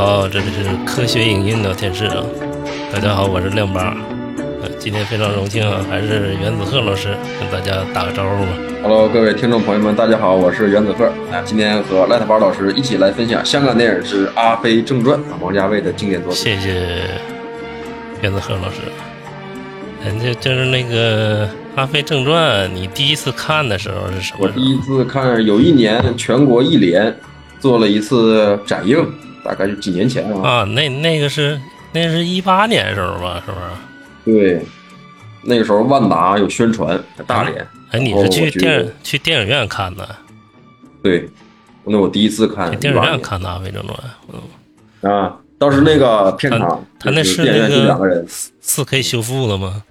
好，这里是科学影音聊天室啊。大家好，我是亮八。呃，今天非常荣幸啊，还是袁子鹤老师跟大家打个招呼吧。Hello，各位听众朋友们，大家好，我是袁子鹤。啊，今天和赖特巴老师一起来分享香港电影之《阿飞正传》啊，王家卫的经典作品。谢谢袁子鹤老师。嗯，这就是那个《阿飞正传》，你第一次看的时候是什么时候？我第一次看，有一年全国一联做了一次展映，大概就几年前啊。啊，那那个是那是一八年时候吧，是不是？对，那个时候万达有宣传在大连。哎，你哦是去电影去电影院看的？对，那我第一次看去电影院看的《阿飞正传》？嗯，啊，当时那个片场，他那就是那就两个人。四 K 修复了吗？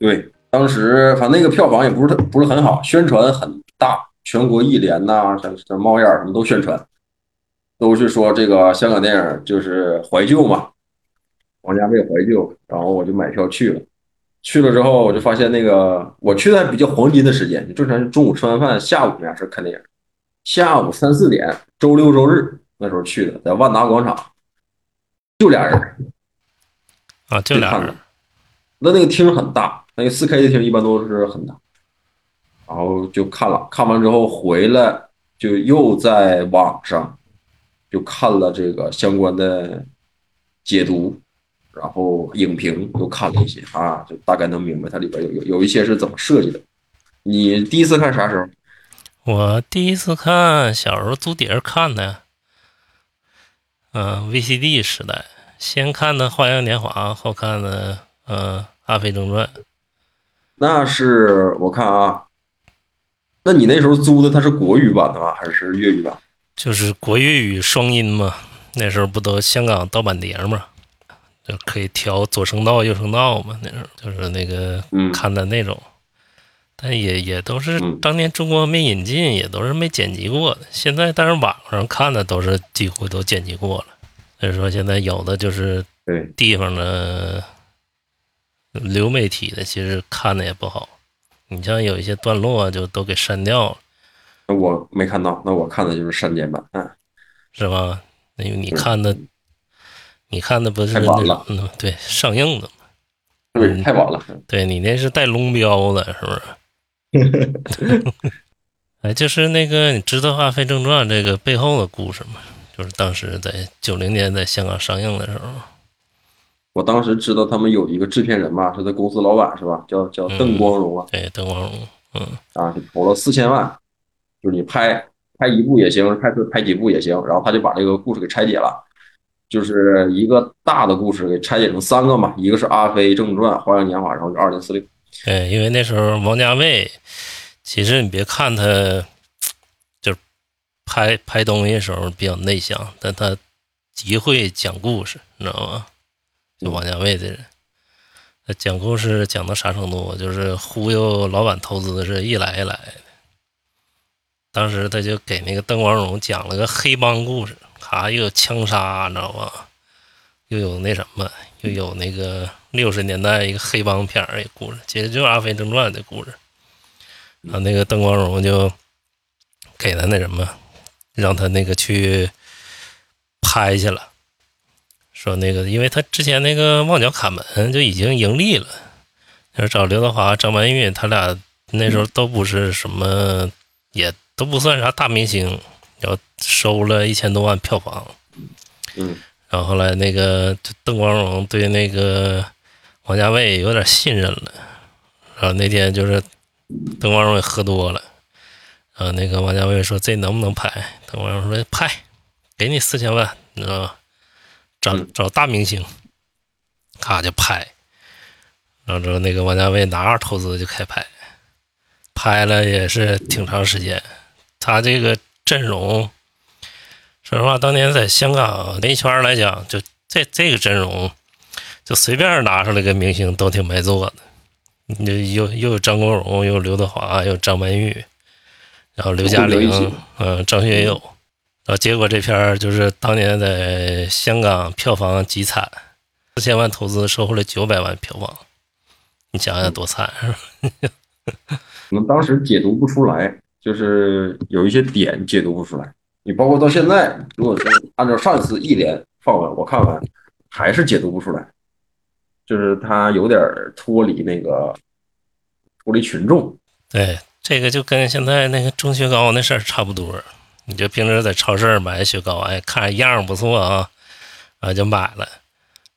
对，当时反正那个票房也不是特不是很好，宣传很大，全国一联呐、像像猫眼儿什么都宣传，都是说这个香港电影就是怀旧嘛，王家卫怀旧，然后我就买票去了。去了之后，我就发现那个我去的比较黄金的时间，就正常是中午吃完饭，下午那样式看电影，下午三四点，周六周日那时候去的，在万达广场，就俩人，啊，就俩人。那那个厅很大，那个四 K 的厅一般都是很大，然后就看了，看完之后回来就又在网上就看了这个相关的解读，然后影评又看了一些啊，就大概能明白它里边有有有一些是怎么设计的。你第一次看啥时候？我第一次看，小时候租碟看的，嗯、VCD 时代，先看的《花样年华》，后看的呃《阿飞正传》。那是我看啊，那你那时候租的它是国语版的吗，还是粤语版？就是国粤语双音嘛，那时候不都香港盗版碟嘛，就可以调左声道、右声道嘛。那时候就是那个嗯看的那种，但也也都是嗯当年中国没引进，也都是没剪辑过的。现在但是网上看的都是几乎都剪辑过了。所以说现在有的就是对，地方的流媒体的，其实看的也不好。你像有一些段落就都给删掉了，那我没看到，那我看的就是删减版，嗯。是吧？因为你看的，你看的不是太晚了对，上映的嘛。对，嗯太晚了。对你那是带龙标的，是不是？哎，就是那个，你知道《阿飞正传》这个背后的故事吗？就是当时在九零年在香港上映的时候，我当时知道他们有一个制片人吧，是他公司老板是吧？叫叫邓光荣啊，对邓光荣，嗯，啊，投了四千万，就是你拍拍一部也行，拍拍几部也行，然后他就把这个故事给拆解了，就是一个大的故事给拆解成三个嘛，一个是《阿飞正传》《花样年华》，然后就二零四六。对，因为那时候王家卫，其实你别看他，就是拍拍东西的时候比较内向，但他极会讲故事，你知道吗？就王家卫这人，他讲故事讲到啥程度？就是忽悠老板投资是一来一来的。当时他就给那个邓光荣讲了个黑帮故事，哈，又有枪杀，你知道吧？又有那什么，又有那个六十年代一个黑帮片儿一个故事，其实就是《阿飞正传》的故事。然后，那个邓光荣就给他那什么，让他那个去拍去了，说那个，因为他之前那个《旺角卡门》就已经盈利了，就是找刘德华、张曼玉，他俩那时候都不是什么，也都不算啥大明星，然后收了一千多万票房。嗯，然后后来那个就邓光荣对那个王家卫有点信任了，然后那天就是邓光荣也喝多了，然后那个王家卫说这能不能拍？邓光荣说拍，给你四千万，你知道吧？找嗯找大明星，咔就拍，然后之后那个王家卫拿着投资就开拍，拍了也是挺长时间，他这个阵容。说实话，当年在香港那一圈来讲，就这这个阵容，就随便拿出来个明星都挺没做的。你又又有张国荣，又有刘德华，又有张曼玉，然后刘嘉玲嗯、张学友。然后结果这片儿就是当年在香港票房极惨，四千万投资收回了九百万票房，你想想多惨是吧？可能当时解读不出来，就是有一些点解读不出来。你包括到现在，如果说按照上一次一连放完，我看完还是解读不出来，就是他有点脱离那个脱离群众。对，这个就跟现在那个种雪糕那事儿差不多。你就平时在超市买雪糕，哎，看着样不错啊，然后就买了。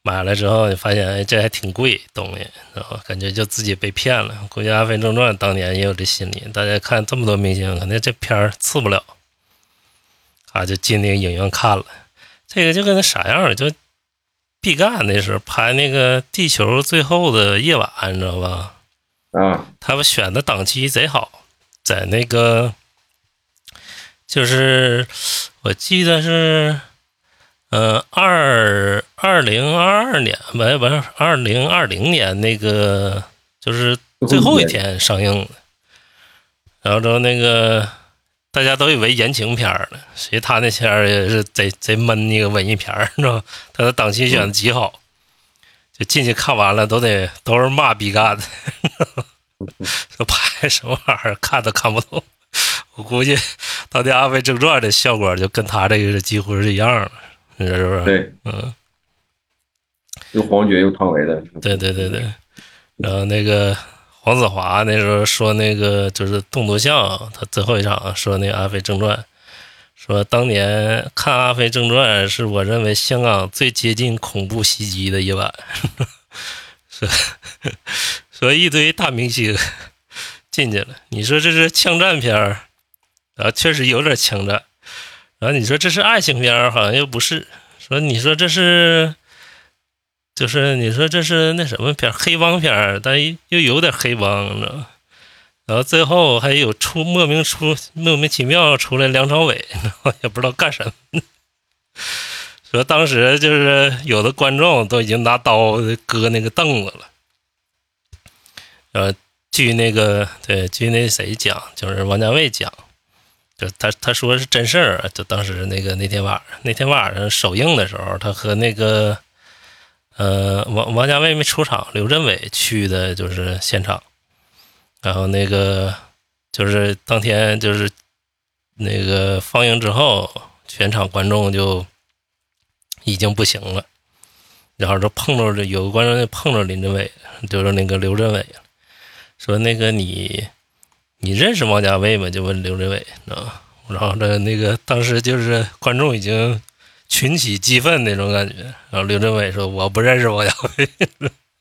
买了之后，你发现哎，这还挺贵东西，然后感觉就自己被骗了。估计《阿飞正传》当年也有这心理，大家看这么多明星，肯定这片儿次不了，啊，就进那个影院看了。这个就跟那啥样，就毕赣那时候拍那个《地球最后的夜晚》，你知道吧？啊，他们选的档期贼好，在那个就是我记得是。呃，二二零二二年，不不是二零二零年那个，就是最后一天上映的。然后之后那个大家都以为言情片呢，实际他那片儿也是贼贼闷一个文艺片儿，知道他的档期选的极好，就进去看完了都得都是骂比干的，说拍什么玩意儿，看都看不懂。我估计到底《阿飞正传》的效果就跟他这个几乎是一样的。是不是？对，嗯，又黄觉又汤唯的，对对对对。然后那个黄子华那时候说那个就是《动作像》，他最后一场说那个《阿飞正传》，说当年看《阿飞正传》是我认为香港最接近恐怖袭击的一晚，说 说一堆大明星进去了，你说这是枪战片儿啊？确实有点枪战。然后你说这是爱情片好像又不是。说你说这是，就是你说这是那什么片黑帮片但又有点黑帮，知道吗？然后最后还有出莫名出莫名其妙出来梁朝伟，也不知道干什么。说当时就是有的观众都已经拿刀割那个凳子了。呃，据那个对，据那谁讲，就是王家卫讲。就他他说是真事儿，就当时那个那天晚上那天晚上首映的时候，他和那个呃王王家卫没出场，刘镇伟去的就是现场，然后那个就是当天就是那个放映之后，全场观众就已经不行了，然后就碰着有个观众就碰着林镇伟，就是那个刘镇伟，说那个你。你认识王家卫吗？就问刘镇伟，啊？然后这那个当时就是观众已经群起激愤那种感觉。然后刘镇伟说：“我不认识王家卫，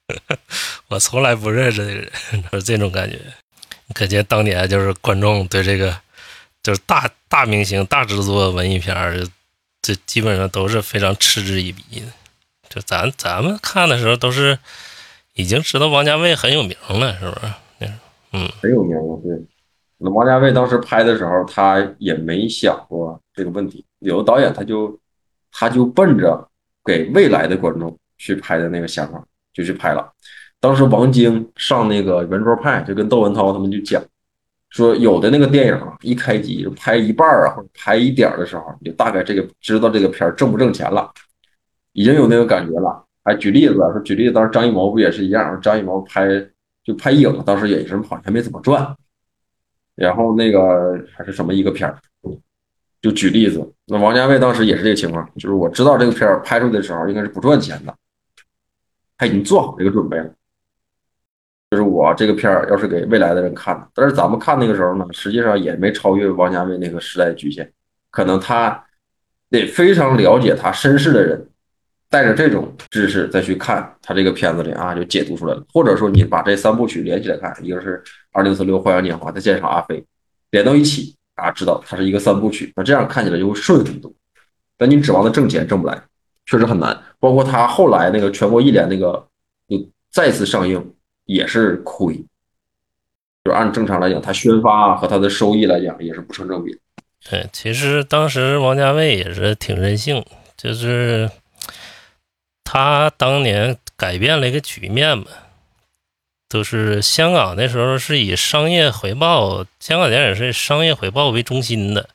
我从来不认识这个人。”说这种感觉，可见当年就是观众对这个就是大大明星、大制作文艺片儿，这基本上都是非常嗤之以鼻的。就咱咱们看的时候，都是已经知道王家卫很有名了，是不是？嗯，很有名了，对。那王家卫当时拍的时候，他也没想过这个问题。有的导演他就他就奔着给未来的观众去拍的那个想法就去拍了。当时王晶上那个圆桌派，就跟窦文涛他们就讲说，有的那个电影啊，一开机拍一半啊，或者拍一点的时候，你就大概这个知道这个片挣不挣钱了，已经有那个感觉了。还举例子说，举例子，当时张艺谋不也是一样？张艺谋拍就拍影，当时也是好像还没怎么赚。然后那个还是什么一个片儿，就举例子，那王家卫当时也是这个情况，就是我知道这个片儿拍出来的时候应该是不赚钱的，他已经做好这个准备了，就是我这个片儿要是给未来的人看的，但是咱们看那个时候呢，实际上也没超越王家卫那个时代局限，可能他得非常了解他身世的人。带着这种知识再去看他这个片子里啊，就解读出来了。或者说你把这三部曲连起来看，一个是《二零四六花样年华》，再加上《阿飞》，连到一起啊，知道它是一个三部曲。那这样看起来就会顺很多。但你指望他挣钱挣不来，确实很难。包括他后来那个全国一连那个，就再次上映也是亏。就按正常来讲，他宣发和他的收益来讲也是不成正比。对，其实当时王家卫也是挺任性，就是。他当年改变了一个局面嘛，就是香港那时候是以商业回报，香港电影是商业回报为中心的，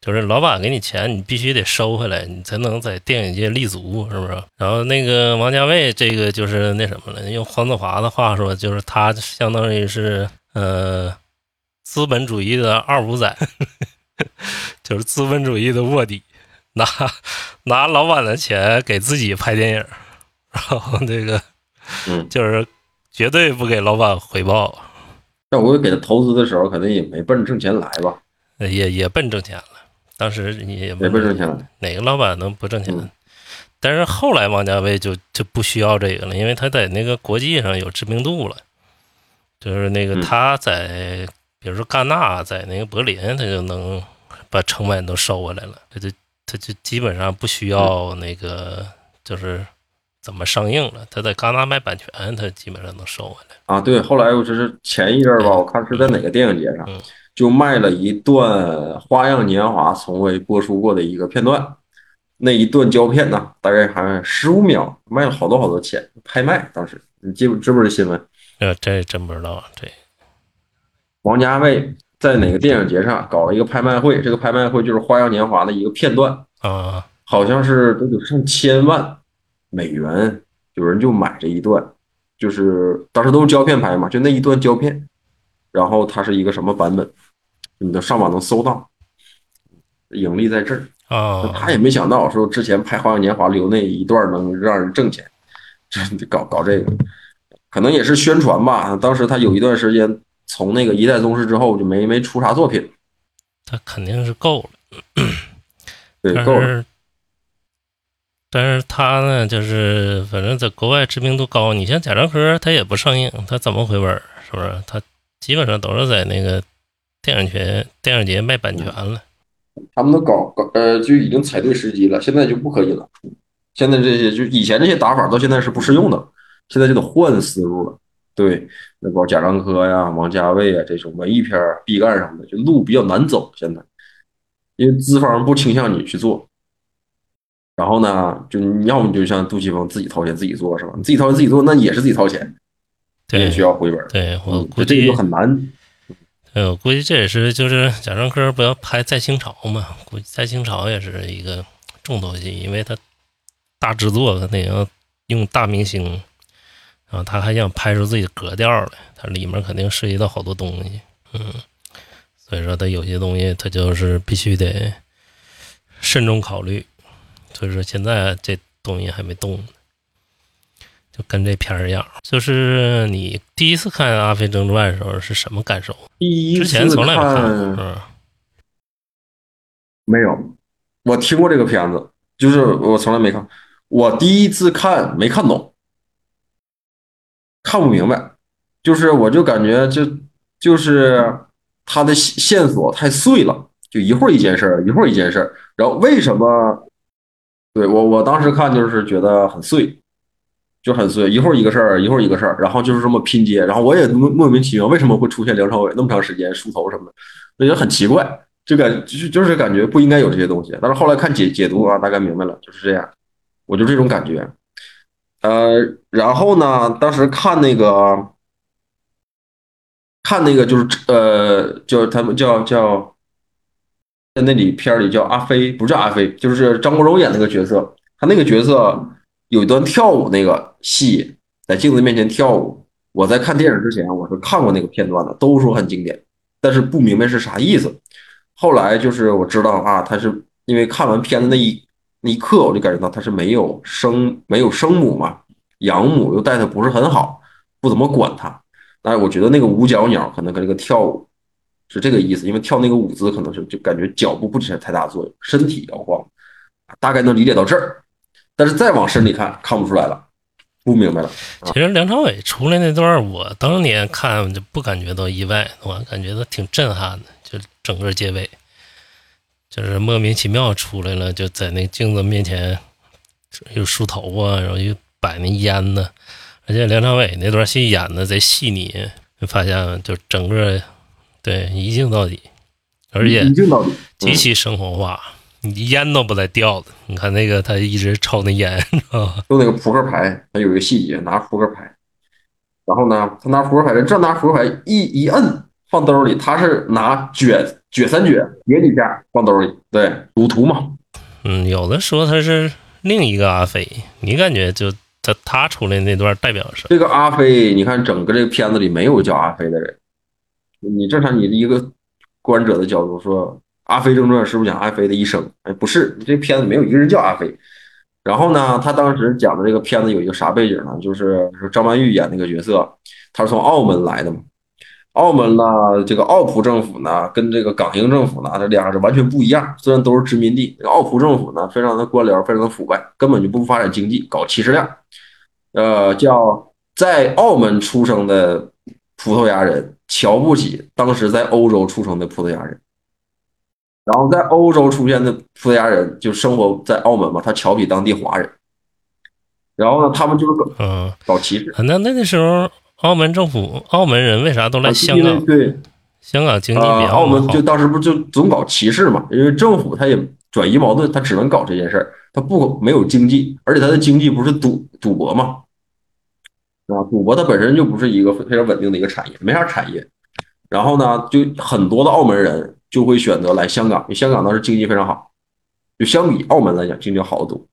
就是老板给你钱，你必须得收回来，你才能在电影界立足，是不是？然后那个王家卫这个就是那什么了，用黄子华的话说，就是他相当于是呃资本主义的二五仔，就是资本主义的卧底，拿拿老板的钱给自己拍电影，然后那个嗯，就是绝对不给老板回报，那我给他投资的时候，可能也没奔着挣钱来吧，也也奔挣钱了。当时也没奔挣钱来。哪个老板能不挣钱？嗯但是后来王家卫就就不需要这个了，因为他在那个国际上有知名度了。就是那个嗯他在，比如说戛纳，在那个柏林，他就能把成本都收回来了。他就他就基本上不需要那个就是怎么上映了，他在戛纳卖版权，他基本上能收回来。啊，对，后来我这是前一阵儿吧，我看是在哪个电影节上嗯，就卖了一段《花样年华》从未播出过的一个片段，那一段胶片呢，大概还十五秒，卖了好多好多钱，拍卖当时，你记不知不知道新闻？呃，这真不知道，这王家卫在哪个电影节上搞了一个拍卖会，这个拍卖会就是《花样年华》的一个片段，啊，好像是都得上千万美元，有人就买这一段，就是当时都是胶片拍嘛，就那一段胶片，然后它是一个什么版本，你都上网能搜到，盈利在这儿。啊，他也没想到说之前拍《花样年华》留那一段能让人挣钱，这搞搞这个，可能也是宣传吧。当时他有一段时间从那个《一代宗师》之后就没没出啥作品，他肯定是够了。对，但够了。是，但是他呢，就是反正在国外知名度高。你像贾樟柯，他也不上映，他怎么回本？是不是？他基本上都是在那个电影节、电影节卖版权了。他们都搞搞呃，就已经踩对时机了，现在就不可以了。现在这些就以前这些打法到现在是不适用的，现在就得换思路了。对，那包括贾樟柯呀、王家卫啊这种文艺片儿、毕赣什么的，就路比较难走。现在，因为资方不倾向你去做。然后呢，就你要么就像杜琪峰自己掏钱自己做是吧？你自己掏钱自己做，那也是自己掏钱，你也对需要回本。对，我嗯，估计这个就，很难。对我估计这也是就是贾樟柯不要拍《在清朝》嘛，估计《在清朝》也是一个重头戏，因为他大制作，的，那要用大明星，然后他还想拍出自己的格调来，它里面肯定涉及到好多东西，嗯，所以说他有些东西他就是必须得慎重考虑，所以说现在这东西还没动呢，就跟这片儿一样，就是你第一次看《阿飞正传》的时候是什么感受？第一之前次从来没看过，看嗯没有，我听过这个片子，就是我从来没看。我第一次看没看懂，看不明白，就是我就感觉就就是他的线线索太碎了，就一会儿一件事儿，一会儿一件事儿，然后为什么？对我我当时看就是觉得很碎，就很碎，一会儿一个事儿，一会儿一个事儿，然后就是这么拼接，然后我也莫莫名其妙为什么会出现梁朝伟那么长时间梳头什么的，我觉得很奇怪。就感就就是感觉不应该有这些东西，但是后来看解解读啊，大概明白了，就是这样，我就这种感觉。呃，然后呢，当时看那个看那个就是呃，叫他们叫叫在那里片里叫阿飞，不是阿飞，就是张国荣演那个角色，他那个角色有一段跳舞那个戏，在镜子面前跳舞。我在看电影之前，我是看过那个片段的，都说很经典，但是不明白是啥意思。后来就是我知道啊，他是因为看完片子那一那一刻，我就感觉到他是没有生没有生母嘛，养母又带他不是很好，不怎么管他。但是我觉得那个五角鸟可能跟这个跳舞是这个意思，因为跳那个舞姿可能是就感觉脚步不起太大作用，身体摇晃，大概能理解到这儿。但是再往深里看，看不出来了，不明白了。其实梁朝伟出来那段，我当年看就不感觉到意外，我感觉到挺震撼的。就整个结尾，就是莫名其妙出来了，就在那镜子面前又梳头啊，然后又摆那烟呢。而且梁朝伟那段戏演的贼细腻，就发现就整个对一镜到底，而且极其生活化，你烟都不带掉的。你看那个他一直抽那烟，知道吧？就那个扑克牌，他有一个细节，拿扑克牌，然后呢，他拿扑克牌，这拿扑克牌一一摁放兜里，他是拿卷卷三撅叠几下放兜里，对，赌徒嘛，嗯，有的说他是另一个阿飞，你感觉就他他出来那段代表什么？这个阿飞，你看整个这个片子里没有叫阿飞的人，你正常你一个观者的角度说，阿飞正传》是不是讲阿飞的一生？哎，不是，这片子没有一个人叫阿飞。然后呢，他当时讲的这个片子有一个啥背景呢？就是张曼玉演那个角色，他是从澳门来的嘛。澳门呢，这个澳葡政府呢，跟这个港英政府呢，这两个是完全不一样。虽然都是殖民地，这个澳葡政府呢，非常的官僚，非常的腐败，根本就不发展经济，搞歧视链。呃，叫在澳门出生的葡萄牙人瞧不起当时在欧洲出生的葡萄牙人。然后在欧洲出现的葡萄牙人就生活在澳门嘛，他瞧不起当地华人。然后呢，他们就是搞嗯搞歧视。那那个时候澳门政府澳门人为啥都来香港？对，香港经济比啊，澳门就。当时不就总搞歧视嘛？因为政府他也转移矛盾，他只能搞这件事儿，他不没有经济，而且他的经济不是赌赌博嘛？啊，赌博它本身就不是一个非常稳定的一个产业，没啥产业。然后呢，就很多的澳门人就会选择来香港，因为香港当时经济非常好，就相比澳门来讲，经济要好得多。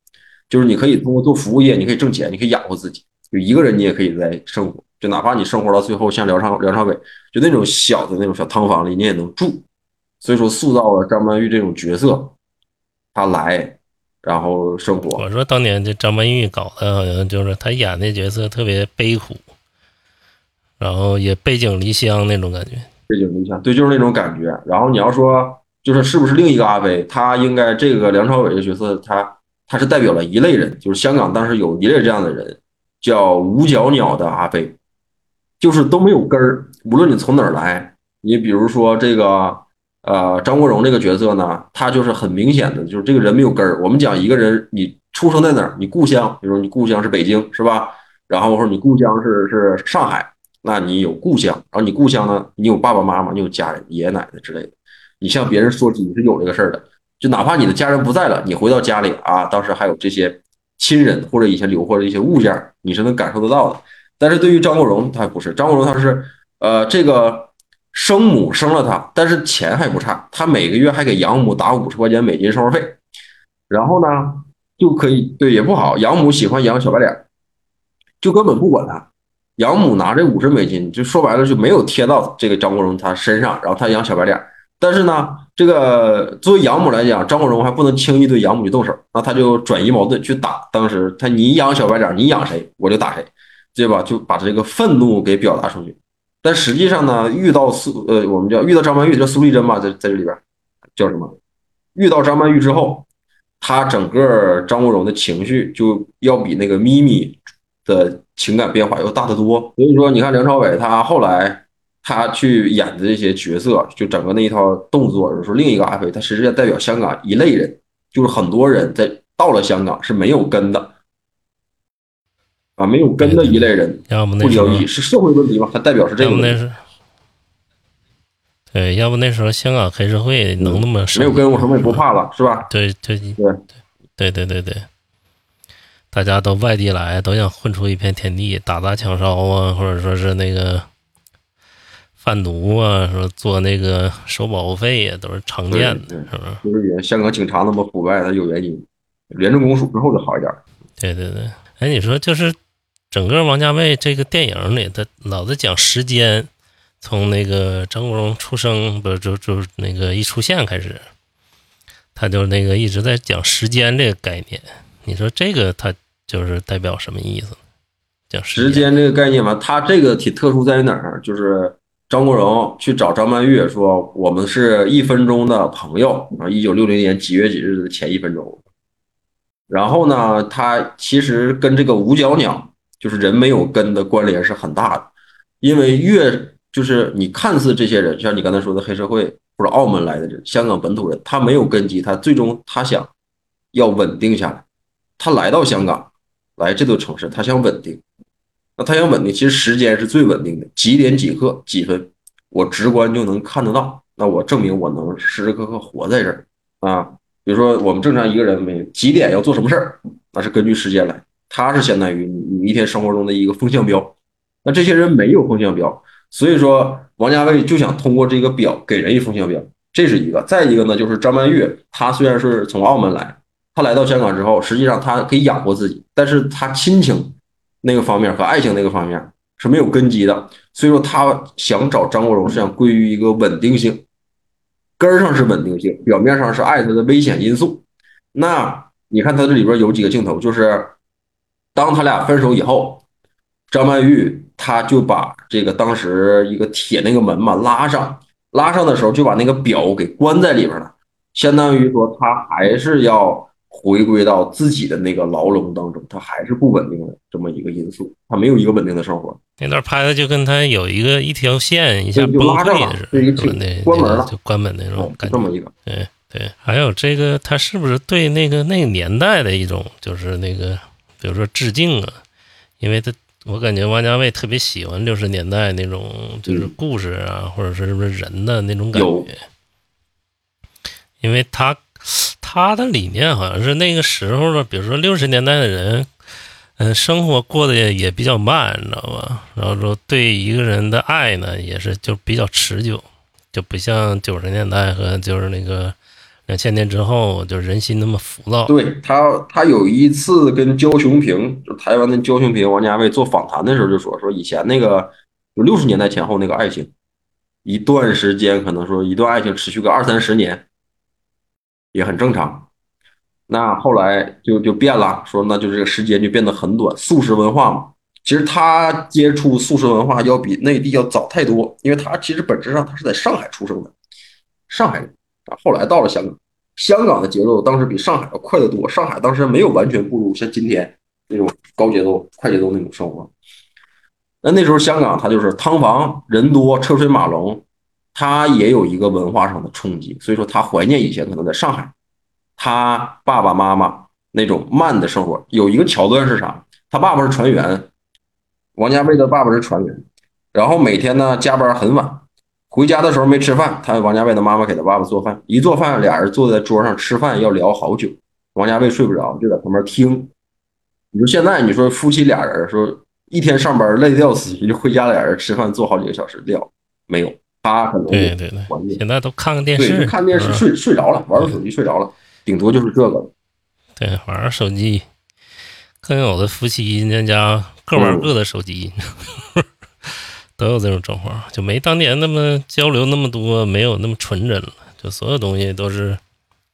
就是你可以通过做服务业，你可以挣钱，你可以养活自己，就一个人你也可以在生活，就哪怕你生活到最后像梁朝梁朝伟，就那种小的那种小汤房里，你也能住。所以说，塑造了张曼玉这种角色，她来，然后生活。我说当年这张曼玉搞的，好像就是她演的角色特别悲苦，然后也背井离乡那种感觉。背井离乡，对，就是那种感觉。然后你要说，就是是不是另一个阿飞？他应该这个梁朝伟的角色，他他是代表了一类人，就是香港当时有一类这样的人，叫五脚鸟的阿飞，就是都没有根儿，无论你从哪儿来。你比如说这个呃张国荣这个角色呢，他就是很明显的，就是这个人没有根儿。我们讲一个人，你出生在哪儿？你故乡，比如说你故乡是北京，是吧？然后或者你故乡是是上海。那你有故乡，然后你故乡呢，你有爸爸妈妈，你有家人，爷爷奶奶之类的。你向别人说起你是有这个事儿的，就哪怕你的家人不在了，你回到家里啊，当时还有这些亲人或者以前留或者一些物件，你是能感受得到的。但是对于张国荣，他不是，张国荣他是呃，这个生母生了他，但是钱还不差，他每个月还给养母打五十块钱美金生活费，然后呢就可以对也不好，养母喜欢养小白脸，就根本不管他。养母拿这五十美金，就说白了就没有贴到这个张国荣他身上，然后他养小白脸。但是呢，这个作为养母来讲，张国荣还不能轻易对养母去动手，那他就转移矛盾去打。当时他你养小白脸，你养谁我就打谁，对吧？就把这个愤怒给表达出去。但实际上呢，遇到苏呃，我们叫遇到张曼玉，叫苏丽珍吧，在在这里边叫什么？遇到张曼玉之后，他整个张国荣的情绪就要比那个咪咪的情感变化要大得多。所以说，你看梁朝伟他后来他去演的这些角色，就整个那一套动作，就是说另一个阿飞，他实际上代表香港一类人，就是很多人在到了香港是没有根的。啊，没有根的一类人，要不那时候是社会问题嘛？它代表是这个问题。要不那是，对，要不那时候香港黑社会能那么没有根，我什么也不怕了，是吧？对对对对对对对，大家都外地来，都想混出一片天地，打砸抢烧啊，或者说是那个贩毒啊，说做那个收保护费呀，都是常见的，对是吧？就是原香港警察那么腐败，它有原因。廉政公署之后就好一点。对对对，哎，你说就是整个王家卫这个电影里，他老在讲时间，从那个张国荣出生不是就就那个一出现开始，他就那个一直在讲时间这个概念。你说这个他就是代表什么意思？讲时间这个概念嘛，他这个挺特殊在于哪儿？就是张国荣去找张曼玉说，我们是一分钟的朋友啊，一九六零年几月几日的前一分钟。然后呢，他其实跟这个五角鸟，就是人没有根的关联是很大的，因为越就是你看似这些人，像你刚才说的黑社会或者澳门来的人，香港本土人，他没有根基，他最终他想要稳定下来，他来到香港，来这座城市，他想稳定，那他想稳定，其实时间是最稳定的，几点几刻几分，我直观就能看得到，那我证明我能时时刻刻活在这儿。啊。比如说，我们正常一个人没几点要做什么事儿，那是根据时间来，它是相当于你你一天生活中的一个风向标。那这些人没有风向标，所以说王家卫就想通过这个表给人一风向标，这是一个。再一个呢，就是张曼玉，她虽然是从澳门来，她来到香港之后，实际上她可以养活自己，但是她亲情那个方面和爱情那个方面是没有根基的，所以说她想找张国荣是想归于一个稳定性。根儿上是稳定性，表面上是爱他的危险因素。那你看他这里边有几个镜头，就是当他俩分手以后，张曼玉他就把这个当时一个铁那个门嘛拉上，拉上的时候就把那个表给关在里边了，相当于说他还是要回归到自己的那个牢笼当中，他还是不稳定的这么一个因素，他没有一个稳定的生活。那段拍的就跟他有一个一条线一下对就崩拉上了关门了就关门那种哦，感觉。这么一个，对对，还有这个，他是不是对那个那个年代的一种，就是那个，比如说致敬啊？因为他，我感觉王家卫特别喜欢六十年代那种，就是嗯故事啊，或者是什么人的那种感觉。因为他他的理念好像是那个时候的，比如说六十年代的人，嗯，生活过得也也比较慢，你知道吧？然后说对一个人的爱呢，也是就比较持久，就不像九十年代和就是那个两千年之后，就人心那么浮躁。对他，他有一次跟焦雄平，就台湾的焦雄平、王家卫做访谈的时候就说，说以前那个就六十年代前后那个爱情，一段时间可能说一段爱情持续个二三十年，也很正常。那后来就就变了，说那就这个时间就变得很短，速食文化嘛。其实他接触速食文化要比内地要早太多，因为他其实本质上他是在上海出生的，上海人啊，后来到了香港。香港的节奏当时比上海要快得多，上海当时没有完全步入像今天那种高节奏、快节奏那种生活。那那时候香港它就是汤房人多、车水马龙，它也有一个文化上的冲击，所以说他怀念以前可能在上海，他爸爸妈妈那种慢的生活。有一个桥段是啥？他爸爸是船员，王家卫的爸爸是船员，然后每天呢加班很晚，回家的时候没吃饭，他王家卫的妈妈给他爸爸做饭，一做饭俩人坐在桌上吃饭要聊好久，王家卫睡不着，就在旁边听。你说现在你说夫妻俩人说一天上班累得要死，就回家俩人吃饭坐好几个小时聊，没有，他可能对对对，现在都看看电，视，就看电视睡睡着了，玩玩手机睡着了，顶多就是这个。对，玩儿手机。更有的夫妻人家各玩各的手机，都有这种状况，就没当年那么交流那么多，没有那么纯真了。就所有东西都是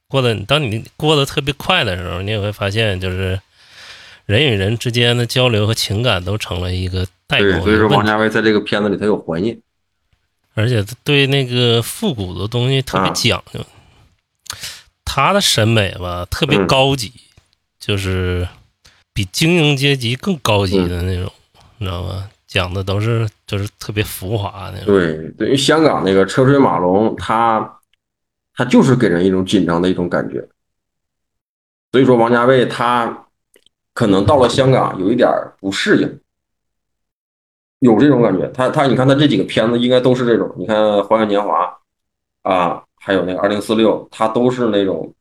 过得，当你过得特别快的时候，你也会发现，就是人与人之间的交流和情感都成了一个代沟对，所以说，王家卫在这个片子里他有怀念，而且对那个复古的东西特别啊讲究。他的审美吧，特别嗯高级，就是比精英阶级更高级的那种，你知道吗？讲的都是就是特别浮华那种。对，对于香港那个车水马龙，他他就是给人一种紧张的一种感觉。所以说，王家卫他可能到了香港有一点不适应，有这种感觉。他他，你看他这几个片子应该都是这种，你看《花样年华》啊，还有那个《二零四六》，他都是那种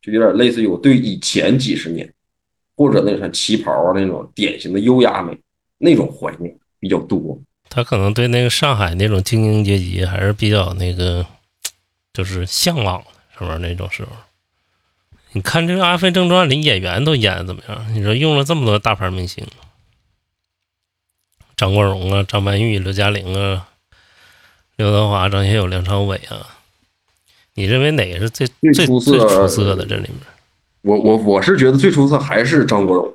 就有点类似于我对以前几十年或者那啥旗袍啊那种典型的优雅美那种怀念比较多。他可能对那个上海那种精英阶级还是比较那个，就是向往的，是不是那种时候？你看这个《阿飞正传》里演员都演的怎么样？你说用了这么多大牌明星，张国荣啊、张曼玉、刘嘉玲啊、刘德华、张学友、梁朝伟啊，你认为哪个是最最最出色最出色的？这里面我我我是觉得最出色还是张国荣，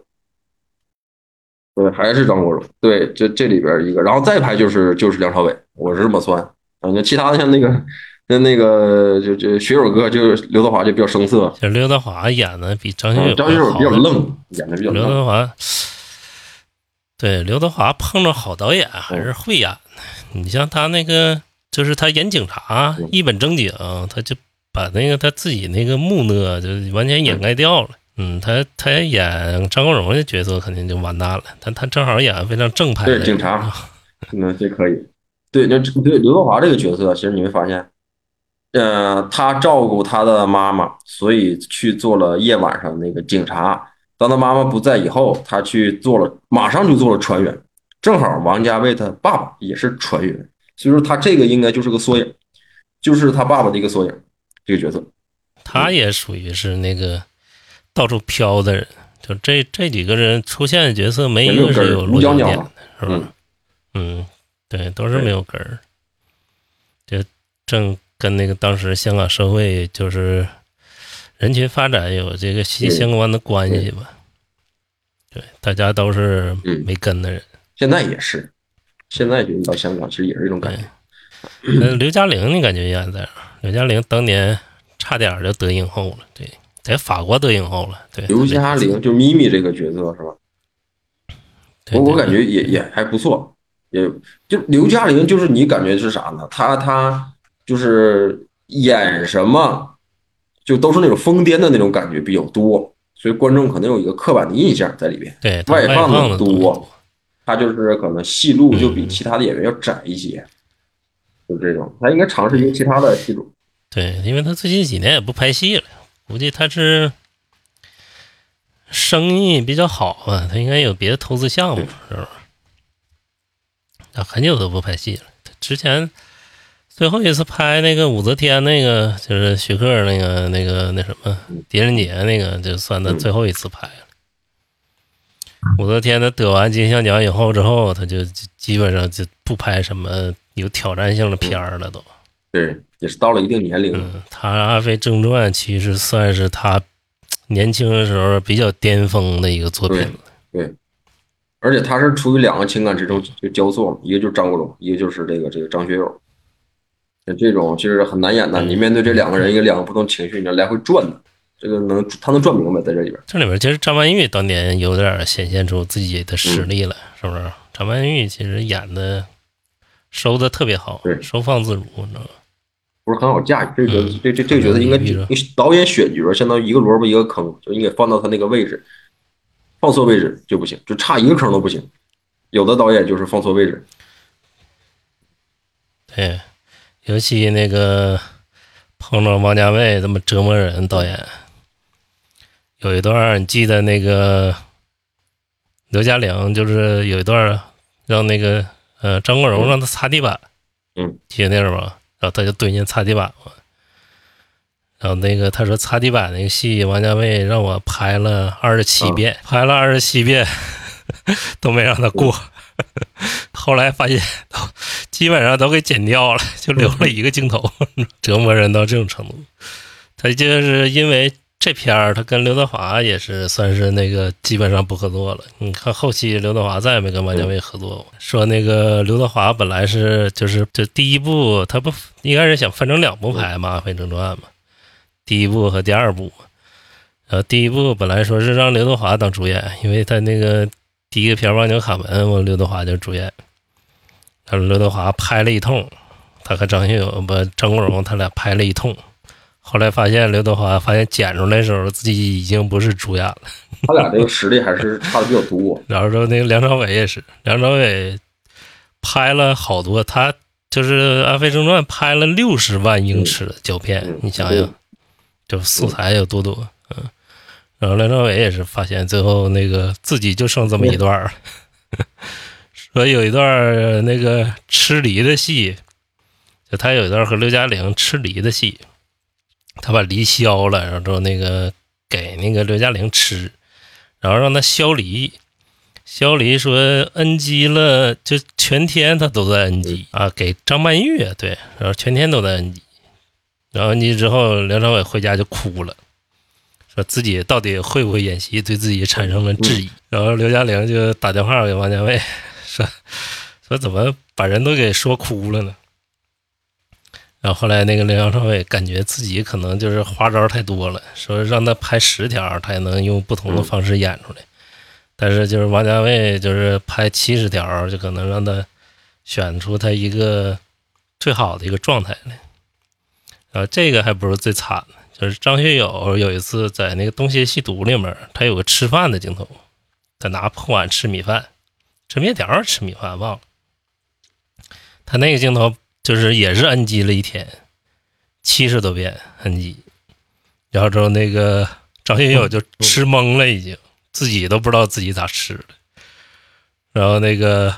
对，还是张国荣，对，这这里边一个，然后再排就是就是梁朝伟，我是这么算啊。那其他的像那个那那个就就学友哥，就是刘德华就比较生涩，就刘德华演的比张学友嗯张学友比较愣，演的比较愣。刘德华，对刘德华碰着好导演还是会演的。你像他那个，就是他演警察嗯一本正经，他就把那个他自己那个木讷就完全掩盖掉了。嗯，他他演张国荣的角色肯定就完蛋了，但他正好演非常正派的对警察，那这可以。对，那对刘德华这个角色，其实你会发现，呃，他照顾他的妈妈，所以去做了夜晚上那个警察。当他妈妈不在以后，他去做了，马上就做了船员。正好王家卫他爸爸也是船员，所以说他这个应该就是个缩影，就是他爸爸的一个缩影，这个角色。他也属于是那个到处飘的人。就这这几个人出现的角色，没一个是有落脚点的，是吧？嗯，对，都是没有根儿。就正跟那个当时香港社会就是人群发展有这个息息相关的关系吧。对，大家都是嗯没根的人。现在也是，现在就到香港，其实也是一种感觉。那刘嘉玲，你感觉也在哪儿？刘嘉玲当年差点就得影后了，对，在法国得影后了，对。刘嘉玲就咪咪这个角色是吧？对，我我感觉也也还不错，也就刘嘉玲就是你感觉是啥呢？她她就是演什么，就都是那种疯癫的那种感觉比较多，所以观众可能有一个刻板的印象在里边。对外放的的多她就是可能戏路就嗯比其他的演员要窄一些，就这种。她应该尝试一些其他的戏路。对，因为她最近几年也不拍戏了，估计他是生意比较好吧，他应该有别的投资项目，是吧？他很久都不拍戏了。他之前最后一次拍那个武则天那个，就是徐克那个那个那什么狄仁杰那个，就算他最后一次拍了。武则天他得完金像奖以后之后，他就就基本上就不拍什么有挑战性的片儿了，都。对，也是到了一定年龄他《阿飞正传》其实算是他年轻的时候比较巅峰的一个作品了。而且他是处于两个情感之中就交错，一个就是张国荣，一个就是这个这个张学友。那这种其实很难演的，嗯你面对这两个人，一个两个不同情绪，你要来回转的，这个能他能转明白在这里边。这里边其实张曼玉当年有点显现出自己的实力了，嗯是不是？张曼玉其实演的收的特别好对，收放自如，你知道吗？不是很好驾驭，这个角色嗯这这这个角色应该嗯你导演选角相当于一个萝卜一个坑，就应该放到他那个位置，放错位置就不行，就差一个坑都不行。有的导演就是放错位置，对，尤其那个碰着王家卫这么折磨人导演，有一段你记得那个刘嘉玲就是有一段让那个呃张国荣让他擦地板，嗯，记得那是吧？然后他就蹲下擦地板嘛。然后那个他说擦地板那个戏，王家卫让我拍了二十七遍，拍了二十七遍都没让他过。后来发现都基本上都给剪掉了，就留了一个镜头，折磨人到这种程度。他就是因为这片儿，他跟刘德华也是算是那个基本上不合作了。你看后期刘德华再也没跟王家卫合作过。说那个刘德华本来是就是就第一部他不一开始想分成两部拍嘛，《阿飞正传》嘛，第一部和第二部嘛。呃，第一部本来说是让刘德华当主演，因为他那个第一个片《忘纽卡门》，我刘德华就主演。然后刘德华拍了一通，他和张学友不张国荣他俩拍了一通，后来发现刘德华发现剪出来的时候自己已经不是主演了。他俩这个实力还是差的比较多。然后说那个梁朝伟也是，梁朝伟拍了好多，他就是《阿飞正传》拍了六十万英尺的胶片，嗯你想想，就素材有多多，嗯。然后梁朝伟也是发现最后那个自己就剩这么一段儿，说有一段儿那个吃梨的戏，就他有一段和刘嘉玲吃梨的戏，他把梨削了，然后之后那个给那个刘嘉玲吃，然后让他削梨。削梨说 NG 了，就全天他都在 NG 啊，给张曼玉啊，对，然后全天都在 NG，然后 NG 之后，梁朝伟回家就哭了，说自己到底会不会演戏，对自己产生了质疑。然后刘嘉玲就打电话给王家卫，说说怎么把人都给说哭了呢？然后后来那个梁朝伟感觉自己可能就是花招太多了，说让他拍十条，他也能用不同的方式演出来。但是就是王家卫就是拍七十条，就可能让他选出他一个最好的一个状态来。然后这个还不是最惨的，就是张学友有一次在那个《东邪西毒》里面，他有个吃饭的镜头，他拿破碗吃米饭，吃面条吃米饭忘了。他那个镜头就是也是 NG 了一天，七十多遍 NG，然后之后那个张学友就吃懵了，已经。自己都不知道自己咋吃的，然后那个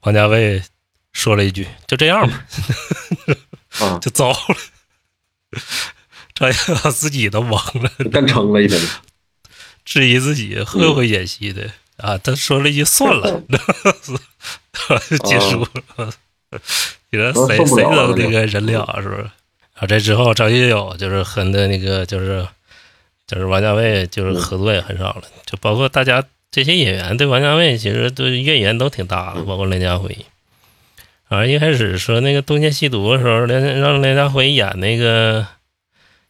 王家卫说了一句：“就这样吧。啊”就糟了。张学友自己都懵了，干撑了一天。质疑自己会不会演戏的啊？他说了一句：“算了。”就结束了。你说谁谁都那个人了，是不是？然后这之后张学友就是和的那个就是就是王家卫就是合作也很少了，就包括大家这些演员对王家卫其实对怨言都挺大的，包括梁家辉。反正一开始说那个《东邪西毒》的时候，梁让梁家辉演那个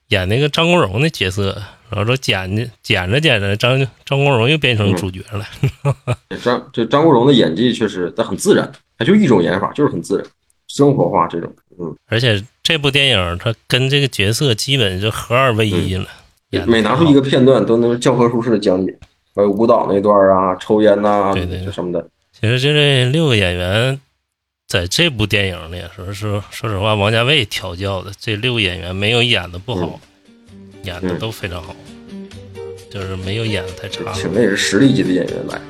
演那个张国荣的角色，然后说剪着剪着剪着，张张国荣又变成主角了。张这张国荣的演技确实他很自然，他就一种演法，就是很自然。生活化这种，嗯，而且这部电影它跟这个角色基本就合二为一了。每拿出一个片段都能教科书式的讲解，还有舞蹈那段啊，抽烟呐，对对什么的。其实就这六个演员，在这部电影里，说说说实话，王家卫调教的这六个演员没有演的不好，演的都非常好，就是没有演的太差。请的也是实力级的演员来。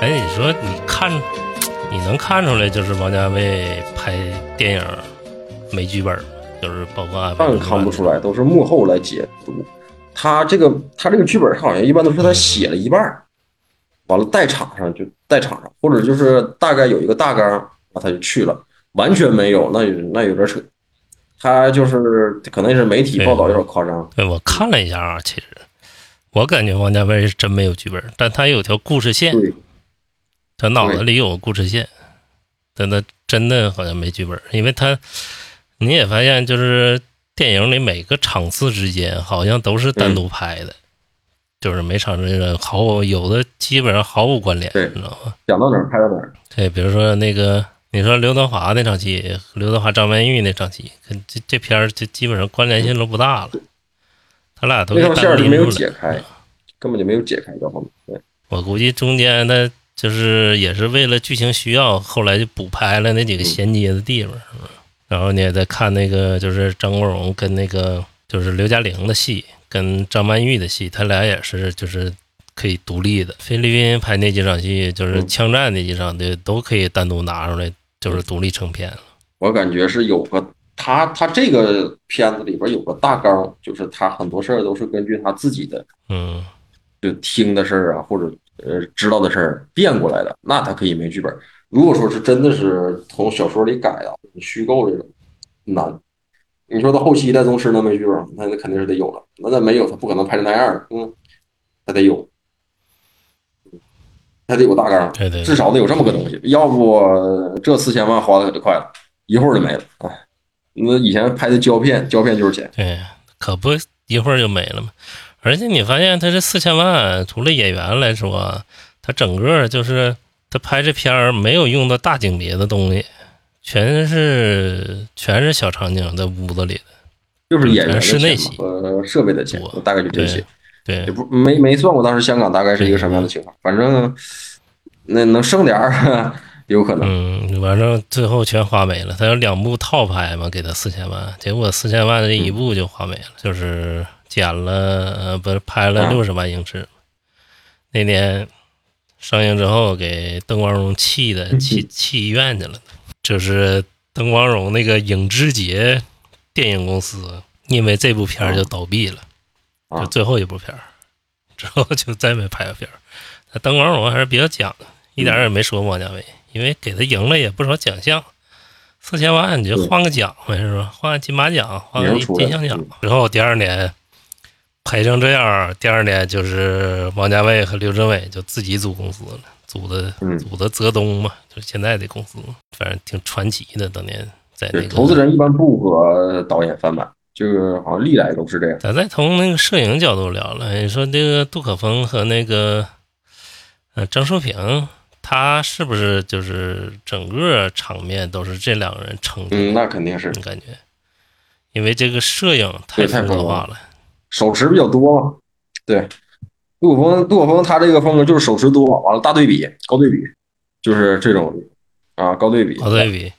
哎，你说你看，你能看出来就是王家卫拍电影没剧本，就是包括当然看不出来，都是幕后来解读。他这个他这个剧本好像一般都是他写了一半，完了带场上就带场上，或者就是大概有一个大纲，那他就去了，完全没有，那那有点扯。他就是可能是媒体报道有点夸张。对我看了一下啊，其实我感觉王家卫是真没有剧本，但他有条故事线。他脑子里有个故事线，但他真的好像没剧本，因为他你也发现，就是电影里每个场次之间好像都是单独拍的，就是每场这个毫无有的基本上毫无关联，你知道吗？讲到哪儿拍到哪儿。对，比如说那个你说刘德华那场戏，刘德华张曼玉那场戏，跟这这片儿就基本上关联性都不大了，他俩都那条线就没有解开，根本就没有解开到后面。对，我估计中间的。就是也是为了剧情需要，后来就补拍了那几个衔接的地方，然后你也在看那个，就是张国荣跟那个就是刘嘉玲的戏，跟张曼玉的戏，他俩也是就是可以独立的。菲律宾拍那几场戏，就是枪战那几场的，都可以单独拿出来，就是独立成片了。我感觉是有个他他这个片子里边有个大纲，就是他很多事儿都是根据他自己的，嗯，就听的事儿啊，或者。呃，知道的事儿变过来的，那他可以没剧本。如果说是真的是从小说里改的，虚构这种难。你说他后期戴宗师能没剧本？那那肯定是得有了。那那没有，他不可能拍成那样的。嗯，他得有，他得有大纲，至少得有这么个东西。要不这四千万花的可就快了，一会儿就没了。哎，那以前拍的胶片，胶片就是钱。对，可不一会儿就没了吗？而且你发现他这四千万，除了演员来说，他整个就是他拍这片儿没有用到大景别的东西，全是全是小场景在屋子里的，就是演员室内戏和设备的钱，大概就这些。对，也不没没算过当时香港大概是一个什么样的情况，反正那能剩点儿 有可能。嗯，反正最后全花没了。他有两部套拍嘛，给他四千万，结果四千万这一部就花没了，就是。剪了，呃，不是拍了六十万英尺。那年上映之后，给邓光荣气的，气气医院去了。就是邓光荣那个影之杰电影公司，因为这部片儿就倒闭了，就最后一部片儿，之后就再没拍过片儿。那邓光荣还是比较讲的，一点也没说王家卫，因为给他赢了也不少奖项。四千万你就换个奖呗，是吧？换个金马奖，换个金像奖。之后第二年。拍成这样，第二年就是王家卫和刘镇伟就自己组公司了，组的组的泽东嘛，就是现在的公司，反正挺传奇的。当年在那个投资人一般不和导演翻版，就是好像历来都是这样。咱再从那个摄影角度聊了，你说这个杜可风和那个呃张淑平，他是不是就是整个场面都是这两个人撑？嗯，那肯定是。感觉，因为这个摄影太复杂化了。手持比较多嘛，对，杜可风，杜可风他这个风格就是手持多，完了大对比，高对比，就是这种啊，高对比，高对比，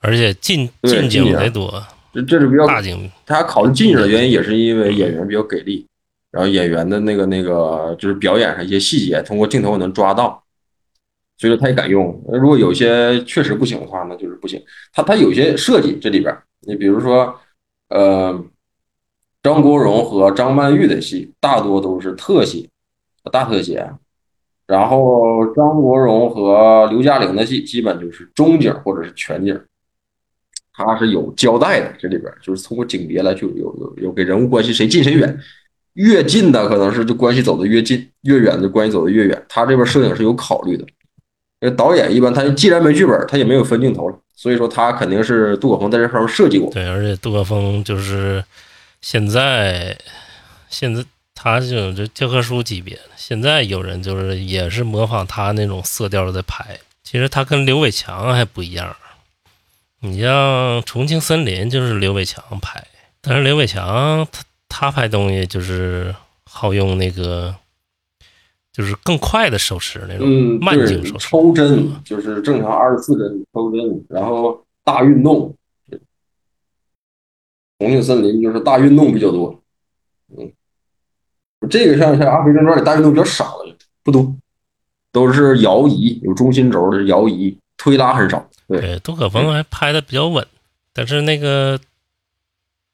而且近近景得多，这这是比较大景。他考虑近景的原因，也是因为演员比较给力，然后演员的那个那个就是表演上一些细节，通过镜头能抓到，所以说他也敢用。如果有些确实不行的话，那就是不行。他他有些设计这里边，你比如说，呃，张国荣和张曼玉的戏大多都是特写，大特写。然后张国荣和刘嘉玲的戏基本就是中景或者是全景，他是有交代的。这里边就是通过景别来去有有有给人物关系谁近谁远，越近的可能是就关系走的越近，越远的关系走的越远。他这边摄影是有考虑的。那导演一般他既然没剧本，他也没有分镜头了，所以说他肯定是杜可风在这方面设计过。对，而且杜可风就是现在现在。他这种就教科书级别的，现在有人就是也是模仿他那种色调在拍。其实他跟刘伟强还不一样，你像《重庆森林》就是刘伟强拍，但是刘伟强他他拍东西就是好用那个，就是更快的手持那种慢镜手持，抽帧就是正常二十四帧抽帧，然后大运动。重庆森林就是大运动比较多，嗯。这个像像《阿飞正传》里大运动比较少了，不多，都是摇移，有中心轴的摇移，推拉很少。对，杜可风还拍的比较稳，但是那个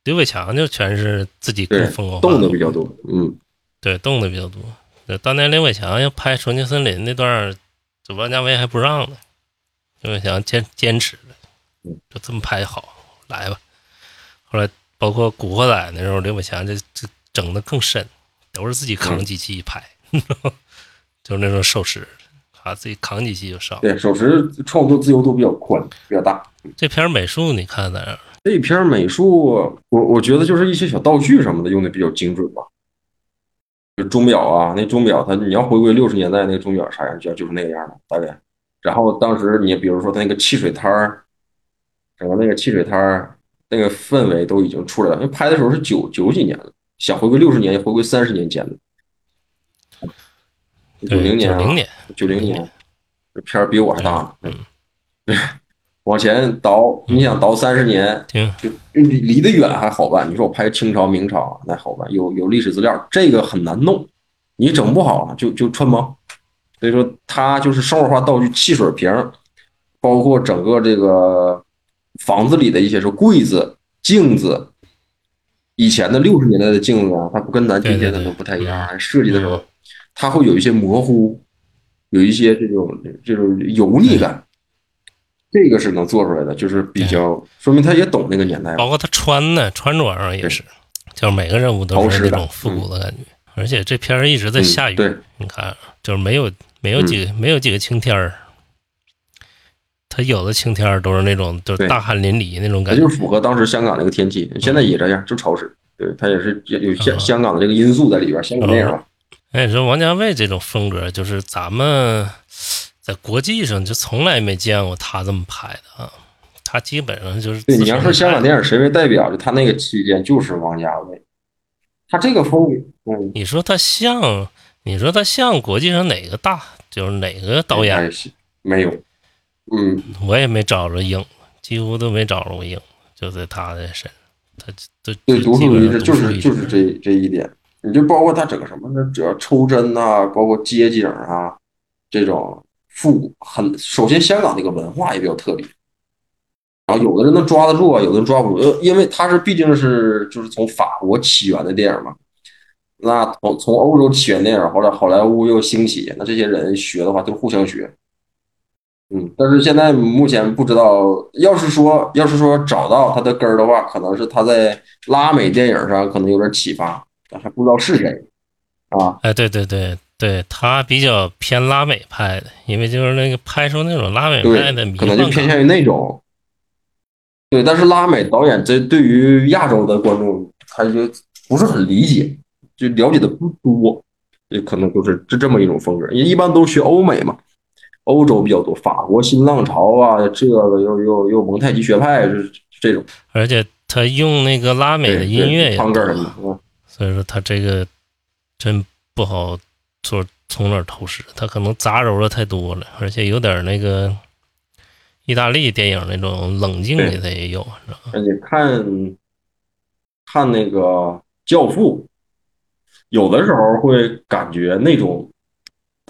刘伟强就全是自己更风格动的比较多。嗯，对，动的比较多。当年刘伟强要拍《重庆森林》那段，这王家卫还不让呢，刘伟强坚坚持了，就这么拍好，来吧。后来包括《古惑仔》那时候，刘伟强这这整的更深。都是自己扛机器一拍，就是那种手持，啊，自己扛机器就上。对，手持创作自由度比较宽，比较大。这片美术你看咋样？这片美术，我我觉得就是一些小道具什么的用的比较精准吧。就钟表啊，那钟表它你要回归六十年代那个钟表啥样，就就是那个样的大概。然后当时你比如说它那个汽水摊儿，整个那个汽水摊儿那个氛围都已经出来了。因为拍的时候是九九几年了。想回归六十年，回归三十年前的九零年啊，九零年，这片儿比我还大呢。嗯，对，往前倒，你想倒三十年，就离离得远还好办。你说我拍清朝、明朝那好办，有有历史资料，这个很难弄，你整不好就就穿帮。所以说，它就是生活化道具，汽水瓶，包括整个这个房子里的一些说柜子、镜子。以前的六十年代的镜子啊，它不跟咱今天的都不太一样。设计的时候，它会有一些模糊，有一些这种这种油腻感。这个是能做出来的，就是比较说明他也懂那个年代。包括他穿的穿着上也是，就是每个人物都是那种复古的感觉。而且这片儿一直在下雨，你看，就是没有没有几个没有几个晴天儿。他有的晴天都是那种，就是大汗淋漓那种感觉，就是符合当时香港那个天气。现在也这样，就潮湿。对他也是有香香港的这个因素在里边，香港电影。哎，你说王家卫这种风格，就是咱们在国际上就从来没见过他这么拍的啊。他基本上就是对你要说香港电影谁为代表，就他那个期间就是王家卫。他这个风格，嗯，你说他像，你说他像国际上哪个大，就是哪个导演？没有。嗯，我也没找着影，几乎都没找着过影，就在他的身，他都对独树一帜，就是就是这这一点。你就包括他整个什么呢？只要抽针呐，包括街景啊，这种复古很。首先，香港那个文化也比较特别，然后有的人能抓得住啊，有的人抓不住，呃，因为他是毕竟是就是从法国起源的电影嘛，那从从欧洲起源电影，后来好莱坞又兴起，那这些人学的话都互相学。嗯，但是现在目前不知道，要是说要是说找到他的根儿的话，可能是他在拉美电影上可能有点启发，但还不知道是谁啊？哎，对对对对，他比较偏拉美派的，因为就是那个拍出那种拉美派的，可能就偏向于那种。对，但是拉美导演这对于亚洲的观众，他就不是很理解，就了解的不多，也可能就是这这么一种风格，因为一般都学欧美嘛。欧洲比较多，法国新浪潮啊，这个又又又蒙太奇学派是这种，而且他用那个拉美的音乐也多，所以说他这个真不好做从哪儿偷师，他可能杂糅的太多了，而且有点那个意大利电影那种冷静的，他也有？而且看看那个《教父》，有的时候会感觉那种，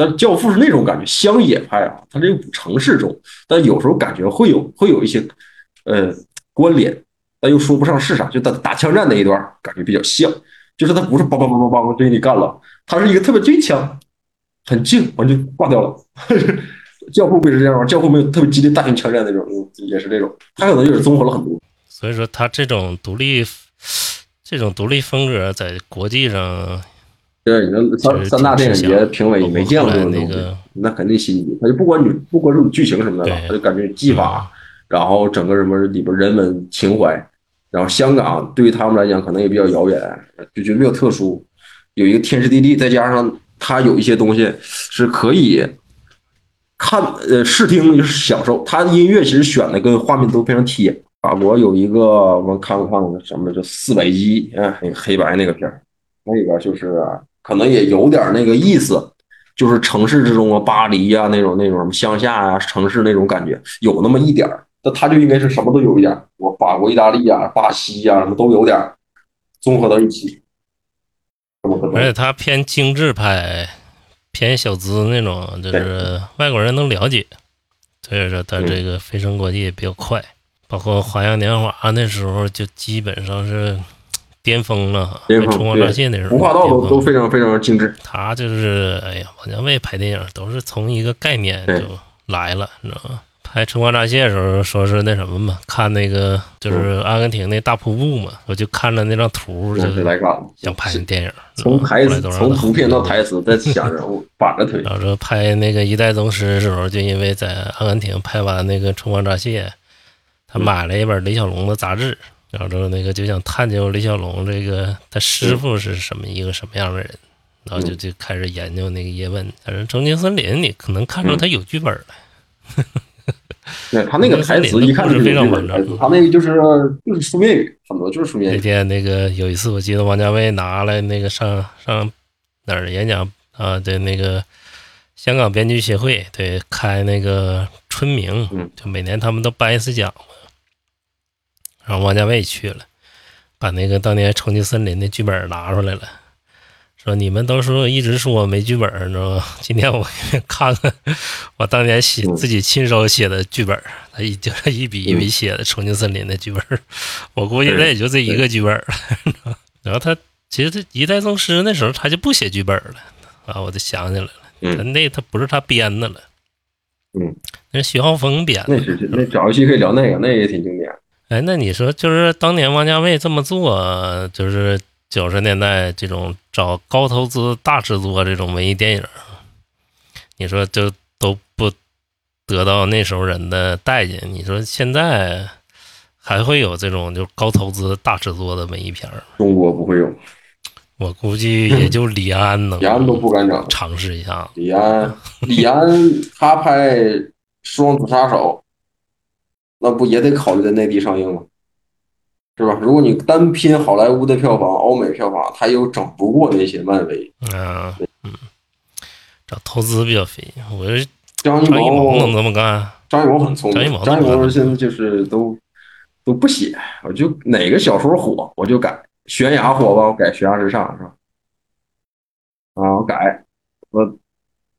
但《教父》是那种感觉乡野派啊，它这城市中，但有时候感觉会有会有一些呃关联，但又说不上是啥，就打打枪战那一段感觉比较像，就是它不是梆梆梆梆梆对你干了，它是一个特别追枪，很静，完就挂掉了。教父不是这样吗？教父没有特别激烈大型枪战那种，也是这种，他可能就是综合了很多。所以说，他这种独立，这种独立风格在国际上，对，你说三三大电影节评委没见过这种东西，那肯定心仪。他就不管你不关注你剧情什么的了，他就感觉技法，然后整个什么里边人文情怀，然后香港对于他们来讲可能也比较遥远，就觉得比较特殊，有一个天时地利，再加上他有一些东西是可以。看，呃，视听就是享受。他的音乐其实选的跟画面都非常贴。法国有一个我们看过看过什么叫四百一啊，那个黑白那个片儿，那个就是可能也有点那个意思，就是城市之中啊，巴黎呀那种那种乡下啊，城市那种感觉有那么一点儿。那他就应该是什么都有一点，我法国、意大利啊、巴西呀什么都有点，综合到一起。而且他偏精致派。偏小资那种，就是外国人能了解，所以说他这个飞升国际也比较快。包括《花样年华》那时候就基本上是巅峰了，巅峰。冲锋战线那时候，服化道都都非常非常精致。他就是，哎呀，王家卫拍电影都是从一个概念就来了，你知道吗？拍《春光乍泄》的时候，说是那什么嘛，看那个就是阿根廷那大瀑布嘛，我就看着那张图，就来干想拍那电影。从台词，从图片到台词，再想人物，反着腿。然后说拍那个《一代宗师》的时候，就因为在阿根廷拍完那个《春光乍泄》，他买了一本李小龙的杂志，然后之后那个就想探究李小龙这个他师傅是什么一个什么样的人，然后就就开始研究那个叶问。但是《重庆森林》你可能看出他有剧本来。对他那个台词一看就是非常稳的，他那个就是就是书面语，很多就是书面语。那天那个有一次，我记得王家卫拿来那个上上哪儿演讲啊？对，那个香港编剧协会对开那个春明，就每年他们都颁一次奖嘛。然后王家卫去了，把那个当年《重庆森林》的剧本拿出来了。说你们都说一直说我没剧本，你知道吗？今天我看看 我当年写自己亲手写的剧本，他一就是一笔一笔写的《重庆森林》的剧本，我估计那也就这一个剧本了。然后他其实他一代宗师那时候他就不写剧本了啊，我就想起来了，他那他不是他编的了，嗯，那是徐浩峰编的。那是那找一期可以聊那个，那也挺经典。哎，那你说就是当年王家卫这么做，就是。九十年代这种找高投资大制作这种文艺电影，你说就都不得到那时候人的待见。你说现在还会有这种就高投资大制作的文艺片吗？中国不会有，我估计也就李安能。李安都不敢整，尝试一下。李安，李安他拍《双子杀手》，那不也得考虑在内地上映吗？是吧？如果你单拼好莱坞的票房、欧美票房，它又整不过那些漫威。嗯，嗯，找投资比较费。我张艺谋能这么干？张艺谋很聪明。张艺谋现在就是都都不写，我就哪个小说火我就改。悬崖火吧，我改悬崖之上，是吧？啊，我改。我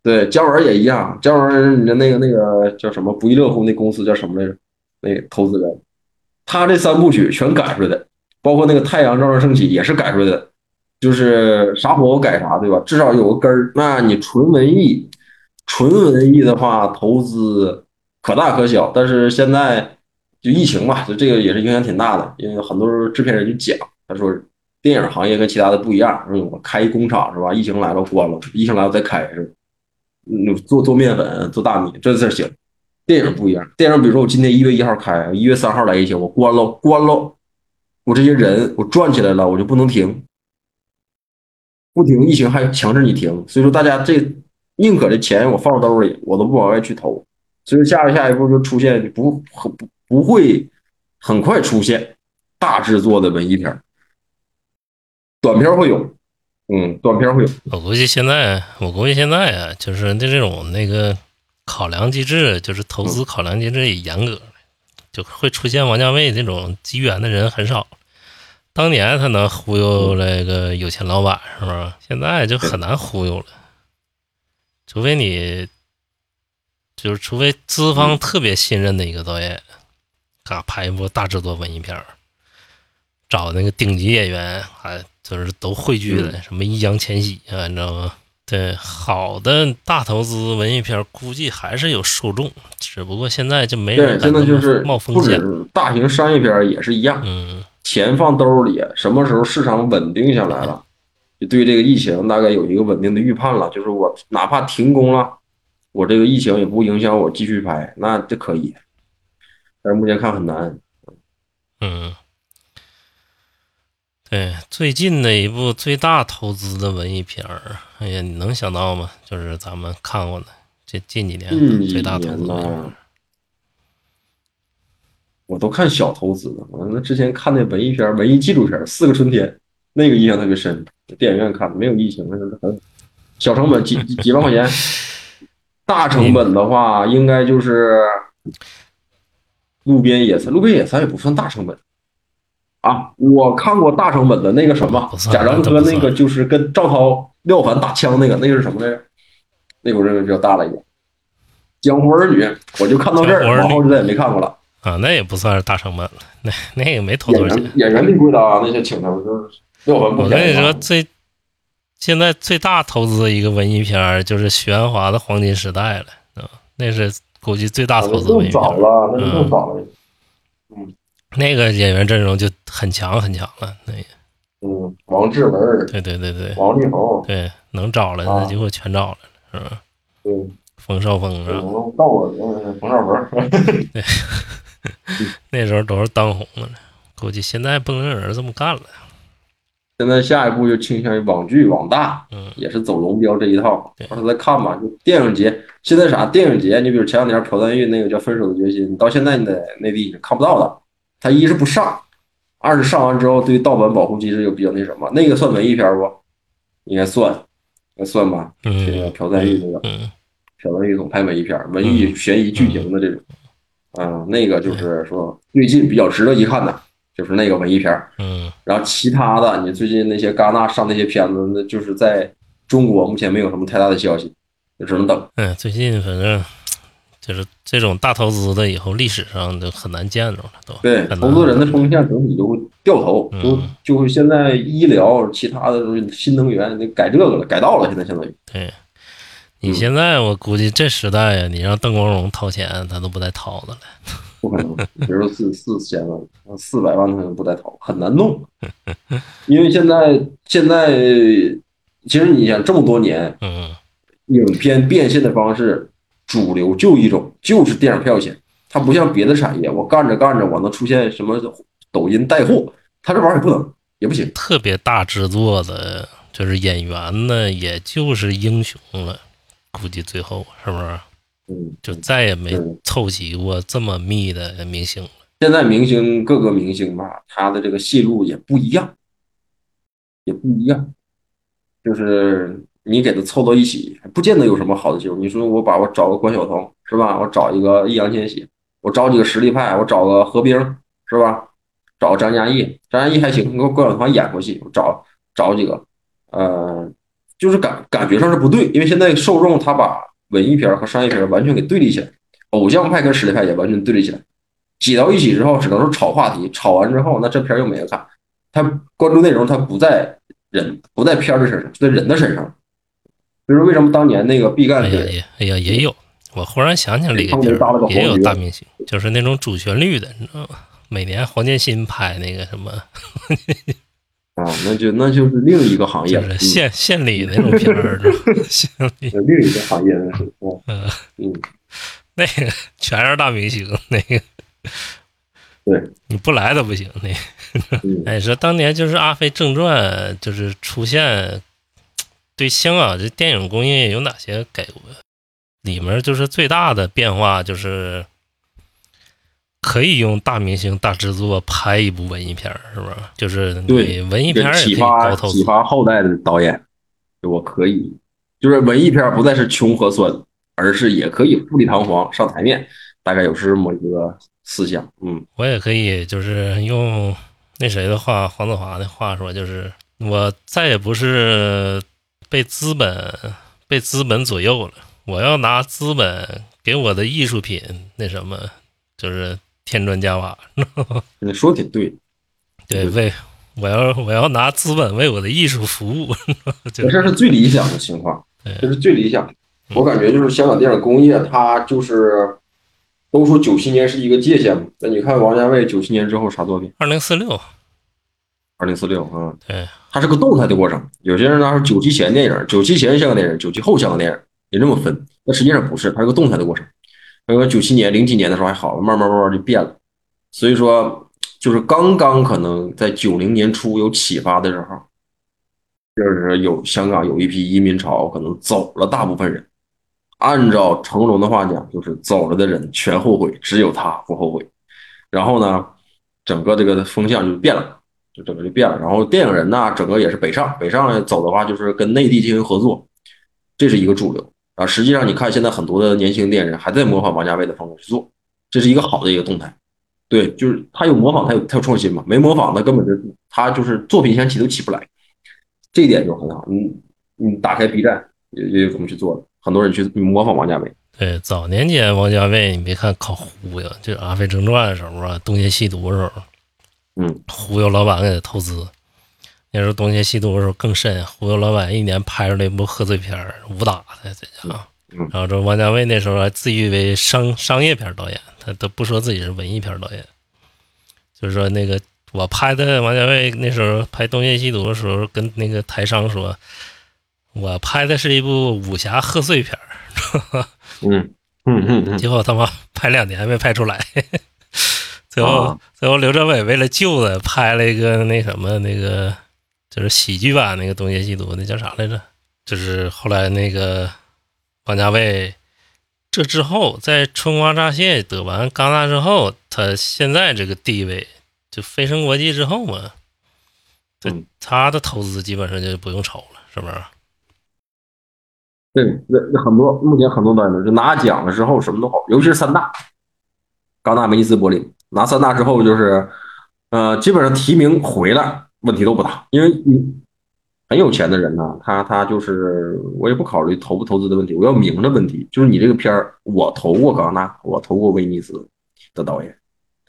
对姜文也一样，姜文你的那个那个叫什么？不亦乐乎那公司叫什么来着？那投资人。他这三部曲全改出来的，包括那个《太阳照常升起》也是改出来的，就是啥火我改啥，对吧？至少有个根儿。那你纯文艺，纯文艺的话，投资可大可小。但是现在就疫情嘛，就这个也是影响挺大的，因为很多制片人就讲，他说电影行业跟其他的不一样，说我开工厂是吧？疫情来了关了，疫情来了再开是吧？嗯，做做面粉、做大米这事儿行。电影不一样，电影比如说我今天一月一号开，一月三号来疫情，我关了，关了，我这些人我转起来了，我就不能停，不停疫情还强制你停，所以说大家这宁可这钱我放兜里，我都不往外去投，所以下下一步就出现不不不会很快出现大制作的文艺片，短片会有，嗯，短片会有。我估计现在，我估计现在啊，就是那这种那个。考量机制，就是投资考量机制也严格，就会出现王家卫这种机缘的人很少。当年他能忽悠那个有钱老板是吧？现在就很难忽悠了，除非你，就是除非资方特别信任的一个导演，嘎拍一部大制作文艺片儿，找那个顶级演员，还就是都汇聚了，什么易烊千玺啊，你知道吗？对，好的大投资文艺片，估计还是有受众，只不过现在就没人对，现在就是冒风险。大型商业片也是一样，嗯，钱放兜里，什么时候市场稳定下来了，就对这个疫情大概有一个稳定的预判了，就是我哪怕停工了，我这个疫情也不影响我继续拍，那这可以。但是目前看很难。嗯，对，最近的一部最大投资的文艺片儿，哎呀，你能想到吗？就是咱们看过的这近几年最大投资的我都看小投资的。我那之前看那文艺片、文艺纪录片《四个春天》，那个印象特别深。电影院看的，没有疫情，那是很小成本，几几几万块钱。大成本的话，应该就是路边野餐。路边野餐也不算大成本啊。我看过大成本的那个什么贾樟柯那个，就是跟赵涛、廖凡打枪那个，那个是什么来着？那个我认为比较大了一点。江湖儿女，我就看到这儿，江湖儿女往后就再也没看过了。啊，那也不算是大成本了，那那也没投多少钱演员。演员挺贵的啊，那些请他们就是廖凡不我跟你说。最现在最大投资的一个文艺片儿就是徐安华的《黄金时代》了，啊，那是估计最大投资的文更早艺片儿。了，那是更早了。那个演员阵容就很强很强了，那个嗯，王志文、对对对对王力宏，对，能找了啊那几乎全找了，是吧？对，冯绍峰是吧？嗯，到我嗯冯绍峰，那时候都是当红的了，估计现在不能让人这么干了。现在下一步就倾向于网剧、网大，嗯也是走龙标这一套对。到时候再看吧。就电影节，现在啥电影节？你比如前两年朴赞郁那个叫《分手的决心》，你到现在你在内地已经看不到的。它一是不上，二是上完之后对盗版保护机制又比较那什么。那个算文艺片不？应该算，应该算吧。这个嗯朴赞玉那个，嗯朴赞玉总拍文艺片，文艺悬疑剧情的这种。嗯，那个就是说最近比较值得一看的，就是那个文艺片儿。嗯然后其他的，你最近那些戛纳上那些片子，那就是在中国目前没有什么太大的消息，就只能等。嗯，最近反正就是这种大投资的，以后历史上就很难见着了，都对，投资人的风向整体就会掉头，嗯就就会现在医疗其他的新能源得改这个了，改道了，现在相当于。对。你嗯现在我估计这时代呀，你让邓光荣掏钱，他都不带掏的了。不可能，比如说四四千万、四百万，他都不带掏，很难弄。因为现在现在，其实你想这么多年，嗯影片变现的方式，主流就一种，就是电影票钱。它不像别的产业，我干着干着，我能出现什么抖音带货，它这玩意儿也不能，也不行。特别大制作的，就是演员呢，也就是英雄了，估计最后是不是嗯，就再也没凑齐过这么密的明星了？现在明星各个明星吧，他的这个戏路也不一样，也不一样，就是你给他凑到一起，不见得有什么好的结果。你说我把我找个关晓彤是吧？我找一个易烊千玺，我找几个实力派，我找个何冰是吧？找张嘉译，张嘉译还行，你给我关晓彤演过戏，我找找几个，呃，就是感感觉上是不对，因为现在受众他把文艺片和商业片完全给对立起来，偶像派跟实力派也完全对立起来。挤到一起之后，只能是炒话题，炒完之后，那这片又没人看。他关注内容，他不在人，不在片的身上，就在人的身上。比如说，为什么当年那个毕赣哎呀是也哎呀也有，我忽然想起来一个地儿，也有大明星，就是那种主旋律的，你知道吗？每年黄建新拍那个什么，啊，那就那就是另一个行业。了，就是县县里那种片儿，是吧？县里嗯另一个行业 嗯呃嗯，那个全是大明星，那个。对，你不来都不行。那个。嗯。哎，说当年就是《阿飞正传》就是出现，对香港这电影工业有哪些改革？里面就是最大的变化就是可以用大明星、大制作拍一部文艺片儿，是不是？就是对文艺片儿也可以启发高投资启，发后代的导演，我可以，就是文艺片儿不再是穷和酸，而是也可以富丽堂皇上台面，大概有是这么一个思想。嗯，我也可以就是用那谁的话，黄子华的话说，就是我再也不是被资本被资本左右了，我要拿资本给我的艺术品那什么，就是添砖加瓦。你说挺对，对，为我要我要拿资本为我的艺术服务，就这是最理想的情况，这是最理想的。我感觉就是香港电影工业，它就是都说九七年是一个界限嘛。那你看王家卫九七年之后啥作品？二零四六，二零四六啊，对，它是个动态的过程。有些人呢说九七前电影，九七前香港电影，九七后香港电影，也这么分。那实际上不是，它是个动态的过程。因为九七年、零几年的时候还好，慢慢慢慢就变了。所以说，就是刚刚可能在九零年初有启发的时候，就是有香港有一批移民潮，可能走了大部分人。按照成龙的话讲，就是走了的人全后悔，只有他不后悔。然后呢，整个这个风向就变了，就整个就变了。然后电影人呢，整个也是北上，北上走的话就是跟内地进行合作，这是一个主流啊。实际上你看现在很多的年轻电影人还在模仿王家卫的风格去做，这是一个好的一个动态。对，就是他有模仿，他有他有创新嘛。没模仿，那根本就他就是作品想起都起不来，这一点就很好。你你打开 B 站也也怎么去做的。很多人去模仿王家卫。对，早年间王家卫，你别看靠忽悠，就《阿飞正传》的时候啊，《东邪西毒》的时候，嗯，忽悠老板给他投资。那时候《东邪西毒》的时候更甚，忽悠老板一年拍出来一部贺岁片武打的这家伙。然后这王家卫那时候还自诩为商商业片导演，他都不说自己是文艺片导演。就是说那个我拍的王家卫那时候拍《东邪西毒》的时候，跟那个台商说。我拍的是一部武侠贺岁片儿，嗯嗯嗯，结果他妈拍两年没拍出来，最后最后刘镇伟为了救他，拍了一个那什么那个就是喜剧版那个《东邪西毒》，那叫啥来着？就是后来那个王家卫，这之后在春光乍泄得完戛纳之后，他现在这个地位就飞升国际之后嘛，对他的投资基本上就不用愁了，是不是？对，那那很多目前很多导演就拿奖了之后什么都好，尤其是三大，戛纳、威尼斯、柏林拿三大之后，就是呃，基本上提名回来问题都不大，因为你很有钱的人呢，他他就是我也不考虑投不投资的问题，我要名的问题，就是你这个片儿我投过戛纳，我投过威尼斯的导演，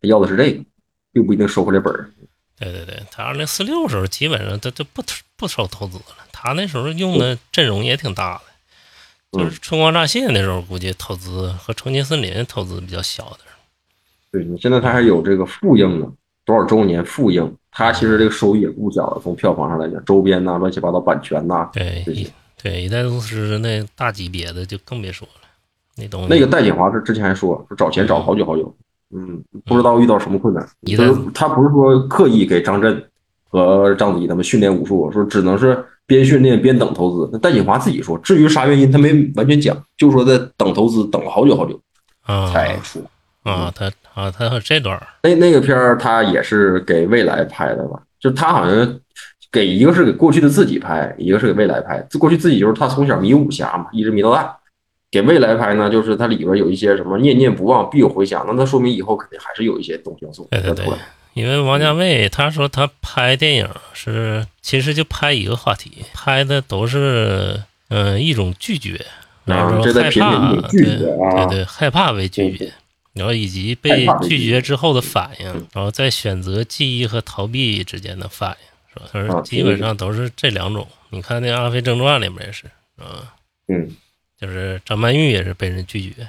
他要的是这个，并不一定收回这本儿。对对对，他二零四六时候基本上他就不不收投资了，他那时候用的阵容也挺大的。就是春光乍泄那时候，估计投资和重庆森林投资比较小的。对你现在他还有这个复映呢，多少周年复映，他其实这个收益也不小了。从票房上来讲，周边呐、乱七八糟版权呐，对这些对，一代宗师那大级别的就更别说了。那东西那个戴锦华是之前还说说找钱找了好久好久，嗯，不知道遇到什么困难。就是他不是说刻意给张震和章子怡他们训练武术，说只能是。边训练边等投资，那戴锦华自己说，至于啥原因，他没完全讲，就说在等投资，等了好久好久才出啊。他啊，他有这段那那个片儿他也是给未来拍的吧？就他好像给一个是给过去的自己拍，一个是给未来拍。过去自己就是他从小迷武侠嘛，一直迷到大。给未来拍呢，就是它里边有一些什么念念不忘必有回响，那他说明以后肯定还是有一些东西要做对对对。因为王家卫他说他拍电影是其实就拍一个话题，拍的都是嗯一种拒绝，然后害怕，对对对，害怕为拒绝，然后以及被拒绝之后的反应，然后再选择记忆和逃避之间的反应，是吧？他说基本上都是这两种。你看那《阿飞正传》里面也是，啊，嗯，就是张曼玉也是被人拒绝，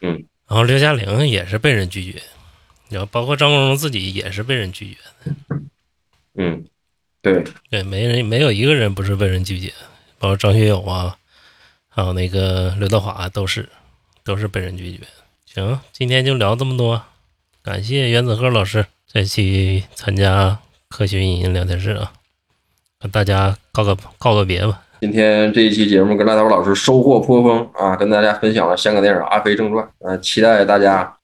嗯，然后刘嘉玲也是被人拒绝。然后包括张国荣自己也是被人拒绝的，嗯，对对，没人没有一个人不是被人拒绝，包括张学友啊，还有那个刘德华都是都是被人拒绝。行，今天就聊这么多，感谢原子鹤老师这期参加科学影音聊天室啊，跟大家告个告个别吧。今天这一期节目跟赖刀老师收获颇丰啊，跟大家分享了香港电影《阿飞正传》，啊，期待大家。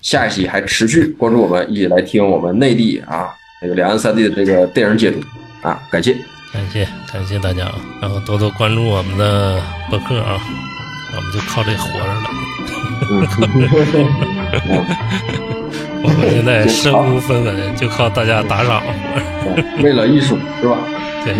下一期还持续关注我们，一起来听我们内地啊，这个两岸三地的这个电影解读啊，感谢，感谢，感谢大家啊，然后多多关注我们的博客啊，我们就靠这活着了。嗯 我们现在身无分文，就靠大家打赏。为了艺术是吧？对。